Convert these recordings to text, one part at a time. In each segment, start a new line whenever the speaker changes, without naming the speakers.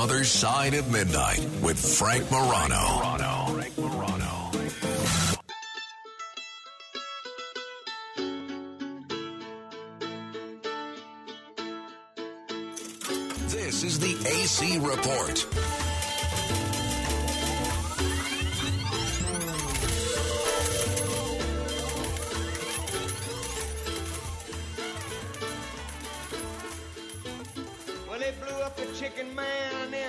Other Side of Midnight with Frank Morano. Frank Morano. This is the AC Report.
Chicken man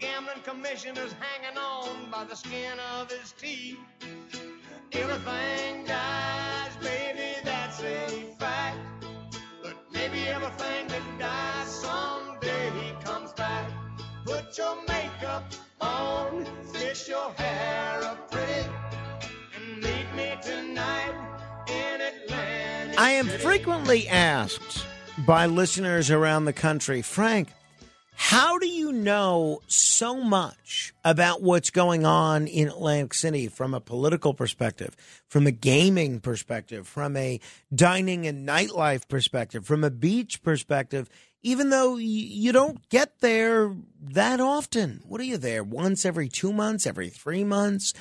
gambling commissioner's hanging on by the skin of his teeth. Everything dies, baby, that's a fact. But maybe everything that dies someday comes back. Put your makeup on, fix your hair up pretty, and meet me tonight in Atlanta.
I am frequently asked by listeners around the country, Frank, how do you know so much about what's going on in Atlantic City from a political perspective, from a gaming perspective, from a dining and nightlife perspective, from a beach perspective, even though you don't get there that often? What are you there? Once every two months, every three months?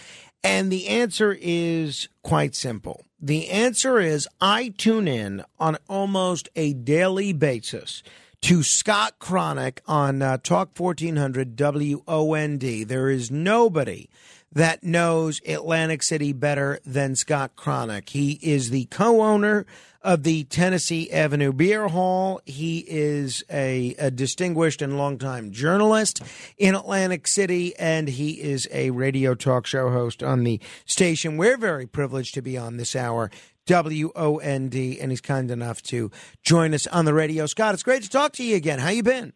And the answer is quite simple. The answer is I tune in on almost a daily basis to Scott Cronick on uh, Talk 1400 WOND. There is nobody that knows Atlantic City better than Scott Cronick. He is the co owner of the Tennessee Avenue Beer Hall. He is a, a distinguished and longtime journalist in Atlantic City, and he is a radio talk show host on the station. We're very privileged to be on this hour. W O N D, and he's kind enough to join us on the radio. Scott, it's great to talk to you again. How you been?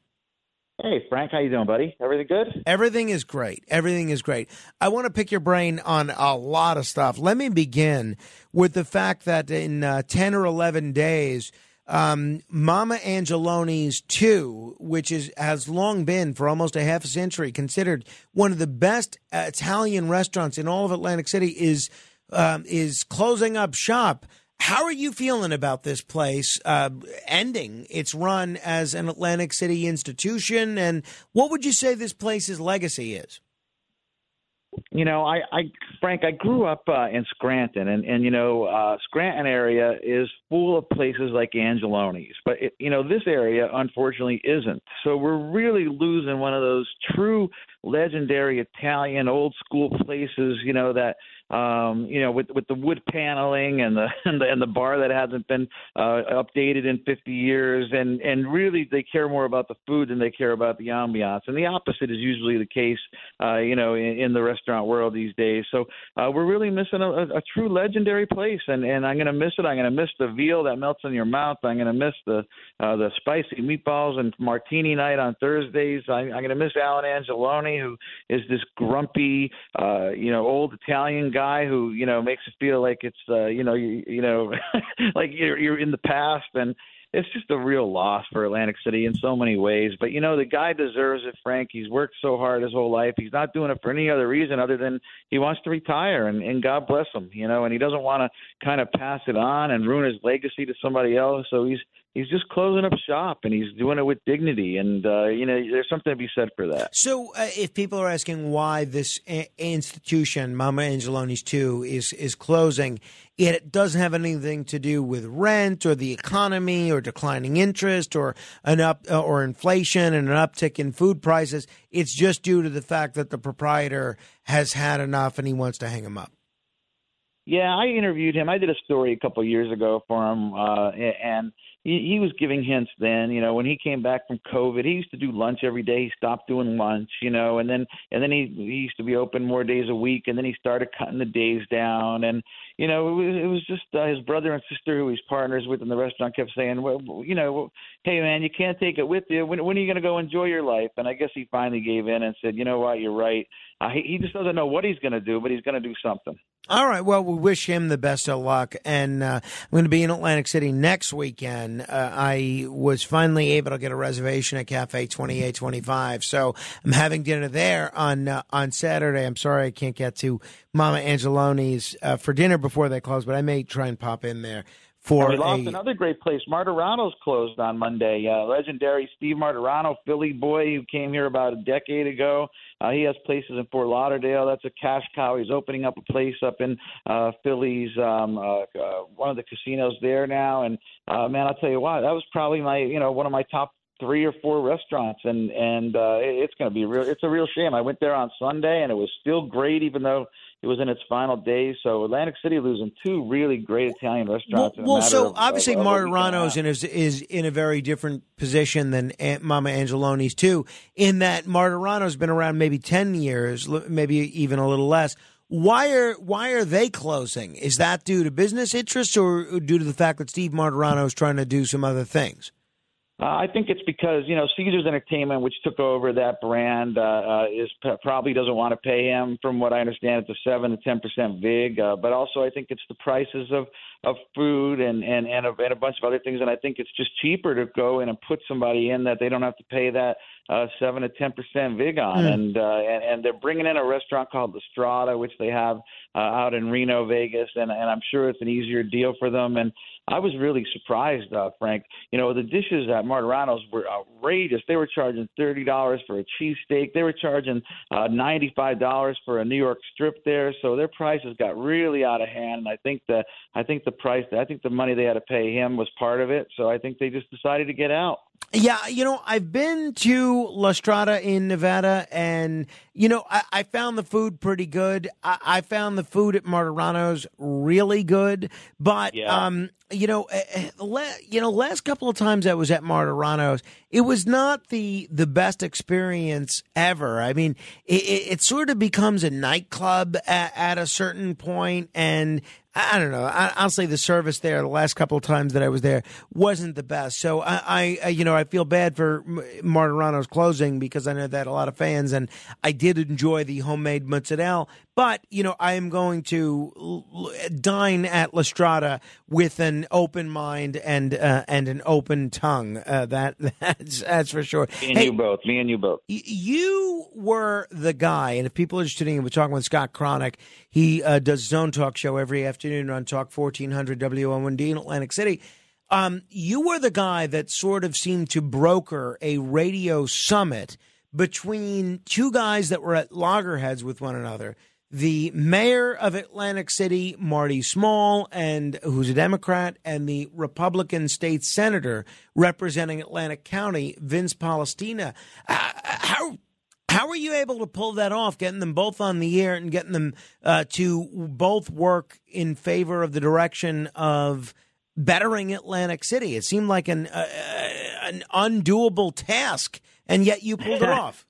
Hey Frank, how you doing, buddy? Everything good?
Everything is great. Everything is great. I want to pick your brain on a lot of stuff. Let me begin with the fact that in uh, 10 or 11 days, um, Mama Angeloni's 2, which is has long been for almost a half a century considered one of the best uh, Italian restaurants in all of Atlantic City, is um, is closing up shop. How are you feeling about this place uh, ending its run as an Atlantic City institution? And what would you say this place's legacy is?
You know, I, I Frank, I grew up uh, in Scranton, and and you know, uh, Scranton area is full of places like Angeloni's, but it, you know, this area unfortunately isn't. So we're really losing one of those true legendary Italian old school places. You know that um, you know, with with the wood paneling and the and the, and the bar that hasn't been uh, updated in 50 years, and and really they care more about the food than they care about the ambiance. And the opposite is usually the case, uh, you know, in, in the restaurant world these days. So uh, we're really missing a, a, a true legendary place, and and I'm gonna miss it. I'm gonna miss the veal that melts in your mouth. I'm gonna miss the uh, the spicy meatballs and martini night on Thursdays. I, I'm gonna miss Alan Angeloni, who is this grumpy, uh, you know, old Italian guy guy who you know makes it feel like it's uh, you know you, you know like you're you're in the past and it's just a real loss for Atlantic City in so many ways. But you know, the guy deserves it, Frank. He's worked so hard his whole life. He's not doing it for any other reason other than he wants to retire, and, and God bless him. You know, and he doesn't want to kind of pass it on and ruin his legacy to somebody else. So he's he's just closing up shop and he's doing it with dignity and uh, you know there's something to be said for that.
So uh, if people are asking why this a- institution mama angeloni's 2 is is closing it doesn't have anything to do with rent or the economy or declining interest or an up uh, or inflation and an uptick in food prices it's just due to the fact that the proprietor has had enough and he wants to hang him up
yeah, I interviewed him. I did a story a couple of years ago for him, uh, and he, he was giving hints then. You know, when he came back from COVID, he used to do lunch every day. He stopped doing lunch, you know, and then and then he he used to be open more days a week, and then he started cutting the days down. And you know, it was, it was just uh, his brother and sister who he's partners with in the restaurant kept saying, well, you know, hey man, you can't take it with you. When, when are you going to go enjoy your life? And I guess he finally gave in and said, you know what, you're right. Uh, he, he just doesn't know what he's going to do, but he's going to do something.
All right. Well, we wish him the best of luck. And uh, I'm going to be in Atlantic City next weekend. Uh, I was finally able to get a reservation at Cafe 2825. So I'm having dinner there on uh, on Saturday. I'm sorry I can't get to Mama Angeloni's uh, for dinner before they close, but I may try and pop in there for
we lost
a,
another great place. Martirano's closed on Monday. Uh, legendary Steve Martirano, Philly boy who came here about a decade ago. Uh, he has places in Fort Lauderdale. That's a cash cow. He's opening up a place up in uh, Philly's um, uh, uh, one of the casinos there now. And uh, man, I'll tell you what, that was probably my you know one of my top three or four restaurants and and uh it's going to be real it's a real shame i went there on sunday and it was still great even though it was in its final days. So Atlantic City losing two really great Italian restaurants.
Well, well so
of, uh,
obviously
of, of
Martirano's in is, is in a very different position than Aunt Mama Angeloni's too. In that Martirano's been around maybe ten years, maybe even a little less. Why are why are they closing? Is that due to business interests or due to the fact that Steve Martirano is trying to do some other things?
Uh, I think it's because you know Caesars Entertainment, which took over that brand, uh, uh, is probably doesn't want to pay him. From what I understand, it's a seven to ten percent vig. Uh, but also, I think it's the prices of of food and and and a, and a bunch of other things. And I think it's just cheaper to go in and put somebody in that they don't have to pay that uh, seven to ten percent vig on. Mm. And, uh, and and they're bringing in a restaurant called the Strada, which they have uh, out in Reno, Vegas, and and I'm sure it's an easier deal for them. And I was really surprised, uh, Frank. You know, the dishes at Martirano's were outrageous. They were charging thirty dollars for a cheesesteak. They were charging uh, ninety five dollars for a New York strip there. So their prices got really out of hand. And I think the I think the price I think the money they had to pay him was part of it. So I think they just decided to get out.
Yeah, you know, I've been to La Strada in Nevada, and you know, I, I found the food pretty good. I, I, found the food at Martirano's really good, but yeah. um, you know, uh, le- you know, last couple of times I was at Martirano's, it was not the the best experience ever. I mean, it, it, it sort of becomes a nightclub at, at a certain point, and I don't know. I, will say the service there the last couple of times that I was there wasn't the best. So I, I you know, I feel bad for Martirano's closing because I know that a lot of fans and I did enjoy the homemade mozzarella. But you know, I am going to dine at La Strada with an open mind and uh, and an open tongue. Uh, that that's that's for sure.
Me and hey, you both. Me and you both.
Y- you were the guy, and if people are interested in, we're talking with Scott Cronick. He uh, does own talk show every afternoon on Talk fourteen hundred WOND in Atlantic City. Um, you were the guy that sort of seemed to broker a radio summit between two guys that were at loggerheads with one another the mayor of Atlantic City, Marty Small, and who's a Democrat, and the Republican state senator representing Atlantic County, Vince Polistina. Uh, how how were you able to pull that off, getting them both on the air and getting them uh, to both work in favor of the direction of bettering Atlantic City? It seemed like an uh, an undoable task, and yet you pulled it off.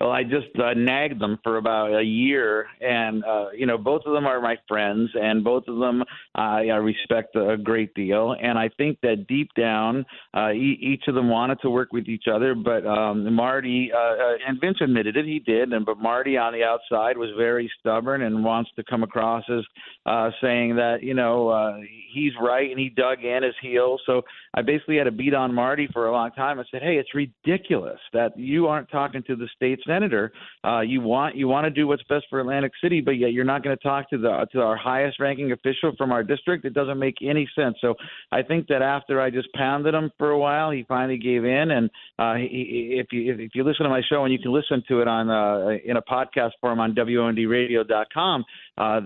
Well, I just uh, nagged them for about a year, and uh, you know, both of them are my friends, and both of them uh, I respect a great deal. And I think that deep down, uh, e- each of them wanted to work with each other. But um, Marty uh, uh, and Vince admitted it, he did. And but Marty on the outside was very stubborn and wants to come across as uh, saying that you know uh, he's right, and he dug in his heels. So I basically had to beat on Marty for a long time. I said, hey, it's ridiculous that you aren't talking to the state's senator. Uh, you want you want to do what's best for Atlantic City, but yet you're not going to talk to the to our highest ranking official from our district. It doesn't make any sense. So I think that after I just pounded him for a while, he finally gave in. And uh, he, if you if you listen to my show and you can listen to it on uh, in a podcast form on WONDRadio.com, uh,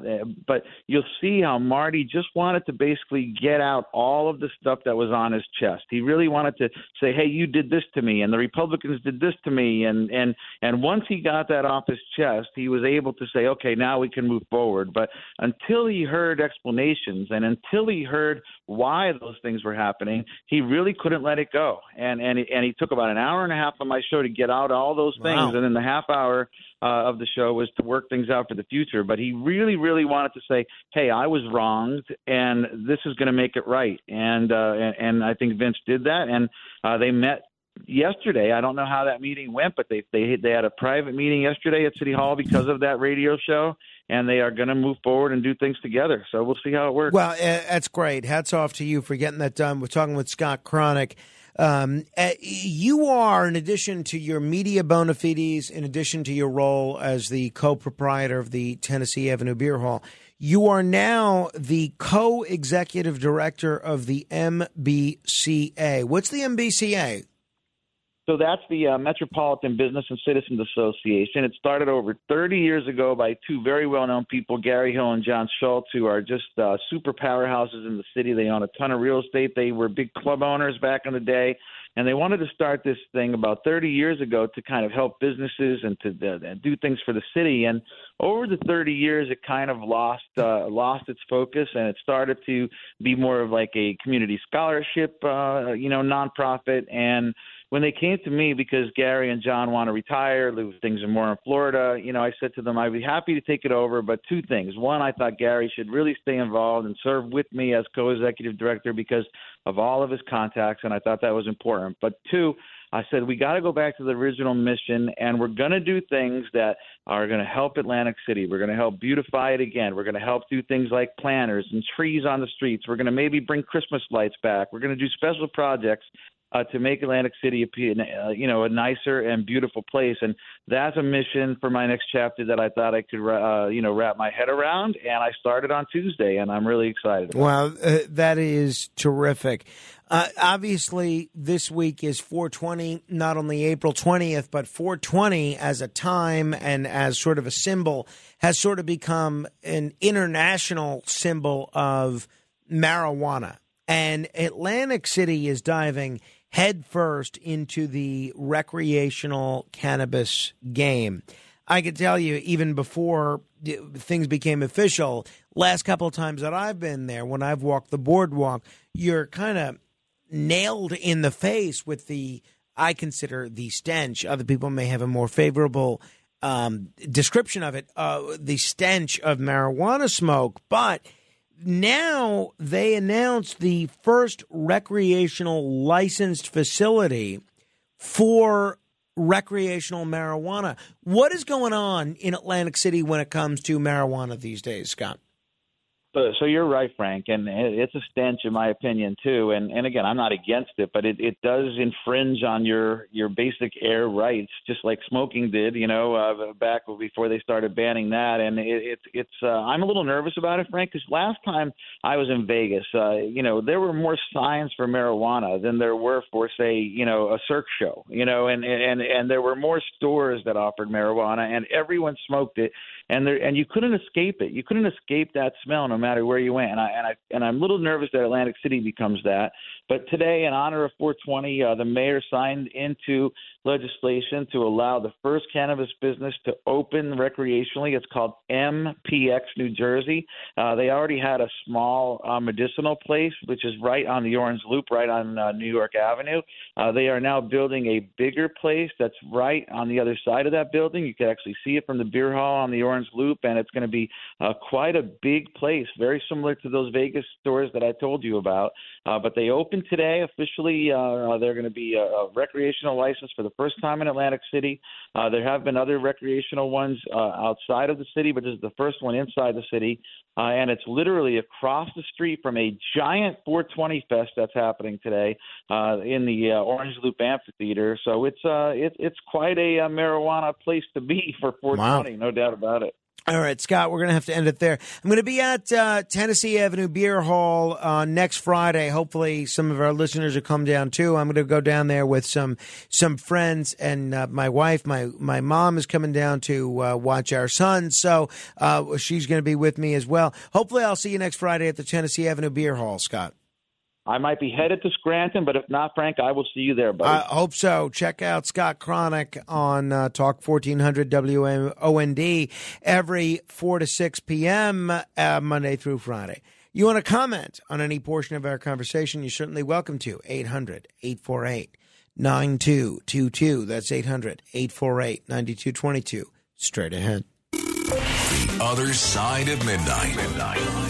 but you'll see how Marty just wanted to basically get out all of the stuff that was on his chest. He really wanted to say, "Hey, you did this to me, and the Republicans did this to me," and and and once he got that off his chest, he was able to say, "Okay, now we can move forward." But until he heard explanations and until he heard why those things were happening, he really couldn't let it go. And and he, and he took about an hour and a half of my show to get out all those things, wow. and then the half hour uh, of the show was to work things out for the future. But he really, really wanted to say, "Hey, I was wronged, and this is going to make it right." And, uh, and and I think Vince did that, and uh, they met yesterday. I don't know how that meeting went, but they they they had a private meeting yesterday at City Hall because of that radio show, and they are going to move forward and do things together. So we'll see how it works.
Well, uh, that's great. Hats off to you for getting that done. We're talking with Scott Cronick. Um, uh, you are, in addition to your media bona fides, in addition to your role as the co-proprietor of the Tennessee Avenue Beer Hall, you are now the co-executive director of the MBCA. What's the MBCA?
So that's the uh, Metropolitan Business and Citizens Association. It started over 30 years ago by two very well known people, Gary Hill and John Schultz, who are just uh, super powerhouses in the city. They own a ton of real estate. They were big club owners back in the day. And they wanted to start this thing about 30 years ago to kind of help businesses and to uh, do things for the city. And over the 30 years, it kind of lost uh, lost its focus, and it started to be more of like a community scholarship, uh, you know, nonprofit. And when they came to me because Gary and John want to retire, things are more in Florida, you know, I said to them I'd be happy to take it over, but two things. One, I thought Gary should really stay involved and serve with me as co-executive director because of all of his contacts, and I thought that was important. But two, I said we got to go back to the original mission, and we're going to do things that are going to help Atlantic City. We're going to help beautify it again. We're going to help do things like planters and trees on the streets. We're going to maybe bring Christmas lights back. We're going to do special projects uh, to make Atlantic City appear, uh, you know, a nicer and beautiful place. And that's a mission for my next chapter that I thought I could, uh, you know, wrap my head around. And I started on Tuesday, and I'm really excited.
Wow, uh, that is terrific. Uh, obviously, this week is 420, not only April 20th, but 420 as a time and as sort of a symbol has sort of become an international symbol of marijuana. And Atlantic City is diving headfirst into the recreational cannabis game. I can tell you, even before things became official, last couple of times that I've been there, when I've walked the boardwalk, you're kind of nailed in the face with the, I consider the stench. Other people may have a more favorable um, description of it, uh, the stench of marijuana smoke, but now they announced the first recreational licensed facility for recreational marijuana. What is going on in Atlantic City when it comes to marijuana these days, Scott?
So, so you're right, Frank, and it's a stench in my opinion too. And and again, I'm not against it, but it, it does infringe on your your basic air rights, just like smoking did, you know, uh, back before they started banning that. And it, it it's uh, I'm a little nervous about it, Frank, because last time I was in Vegas, uh, you know, there were more signs for marijuana than there were for say, you know, a Cirque show, you know, and and and there were more stores that offered marijuana, and everyone smoked it and there and you couldn't escape it. You couldn't escape that smell no matter where you went. And I and I and I'm a little nervous that Atlantic City becomes that. But today, in honor of 420, uh, the mayor signed into legislation to allow the first cannabis business to open recreationally. It's called MPX New Jersey. Uh, they already had a small uh, medicinal place, which is right on the Orange Loop, right on uh, New York Avenue. Uh, they are now building a bigger place that's right on the other side of that building. You can actually see it from the beer hall on the Orange Loop, and it's going to be uh, quite a big place, very similar to those Vegas stores that I told you about. But they opened today officially. Uh, they're going to be a, a recreational license for the first time in Atlantic City. Uh, there have been other recreational ones uh, outside of the city, but this is the first one inside the city. Uh, and it's literally across the street from a giant 420 fest that's happening today uh, in the uh, Orange Loop Amphitheater. So it's uh, it, it's quite a uh, marijuana place to be for 420, wow. no doubt about it.
All right, Scott, we're going to have to end it there. I'm going to be at uh, Tennessee Avenue Beer Hall uh, next Friday. Hopefully, some of our listeners will come down too. I'm going to go down there with some some friends and uh, my wife. My my mom is coming down to uh, watch our son, so uh, she's going to be with me as well. Hopefully, I'll see you next Friday at the Tennessee Avenue Beer Hall, Scott.
I might be headed to Scranton, but if not, Frank, I will see you there, buddy. I
hope so. Check out Scott Cronick on uh, Talk 1400 WOND every 4 to 6 p.m. Uh, Monday through Friday. You want to comment on any portion of our conversation, you're certainly welcome to. 800 848 9222. That's 800 848 9222. Straight ahead.
The other side of midnight. midnight.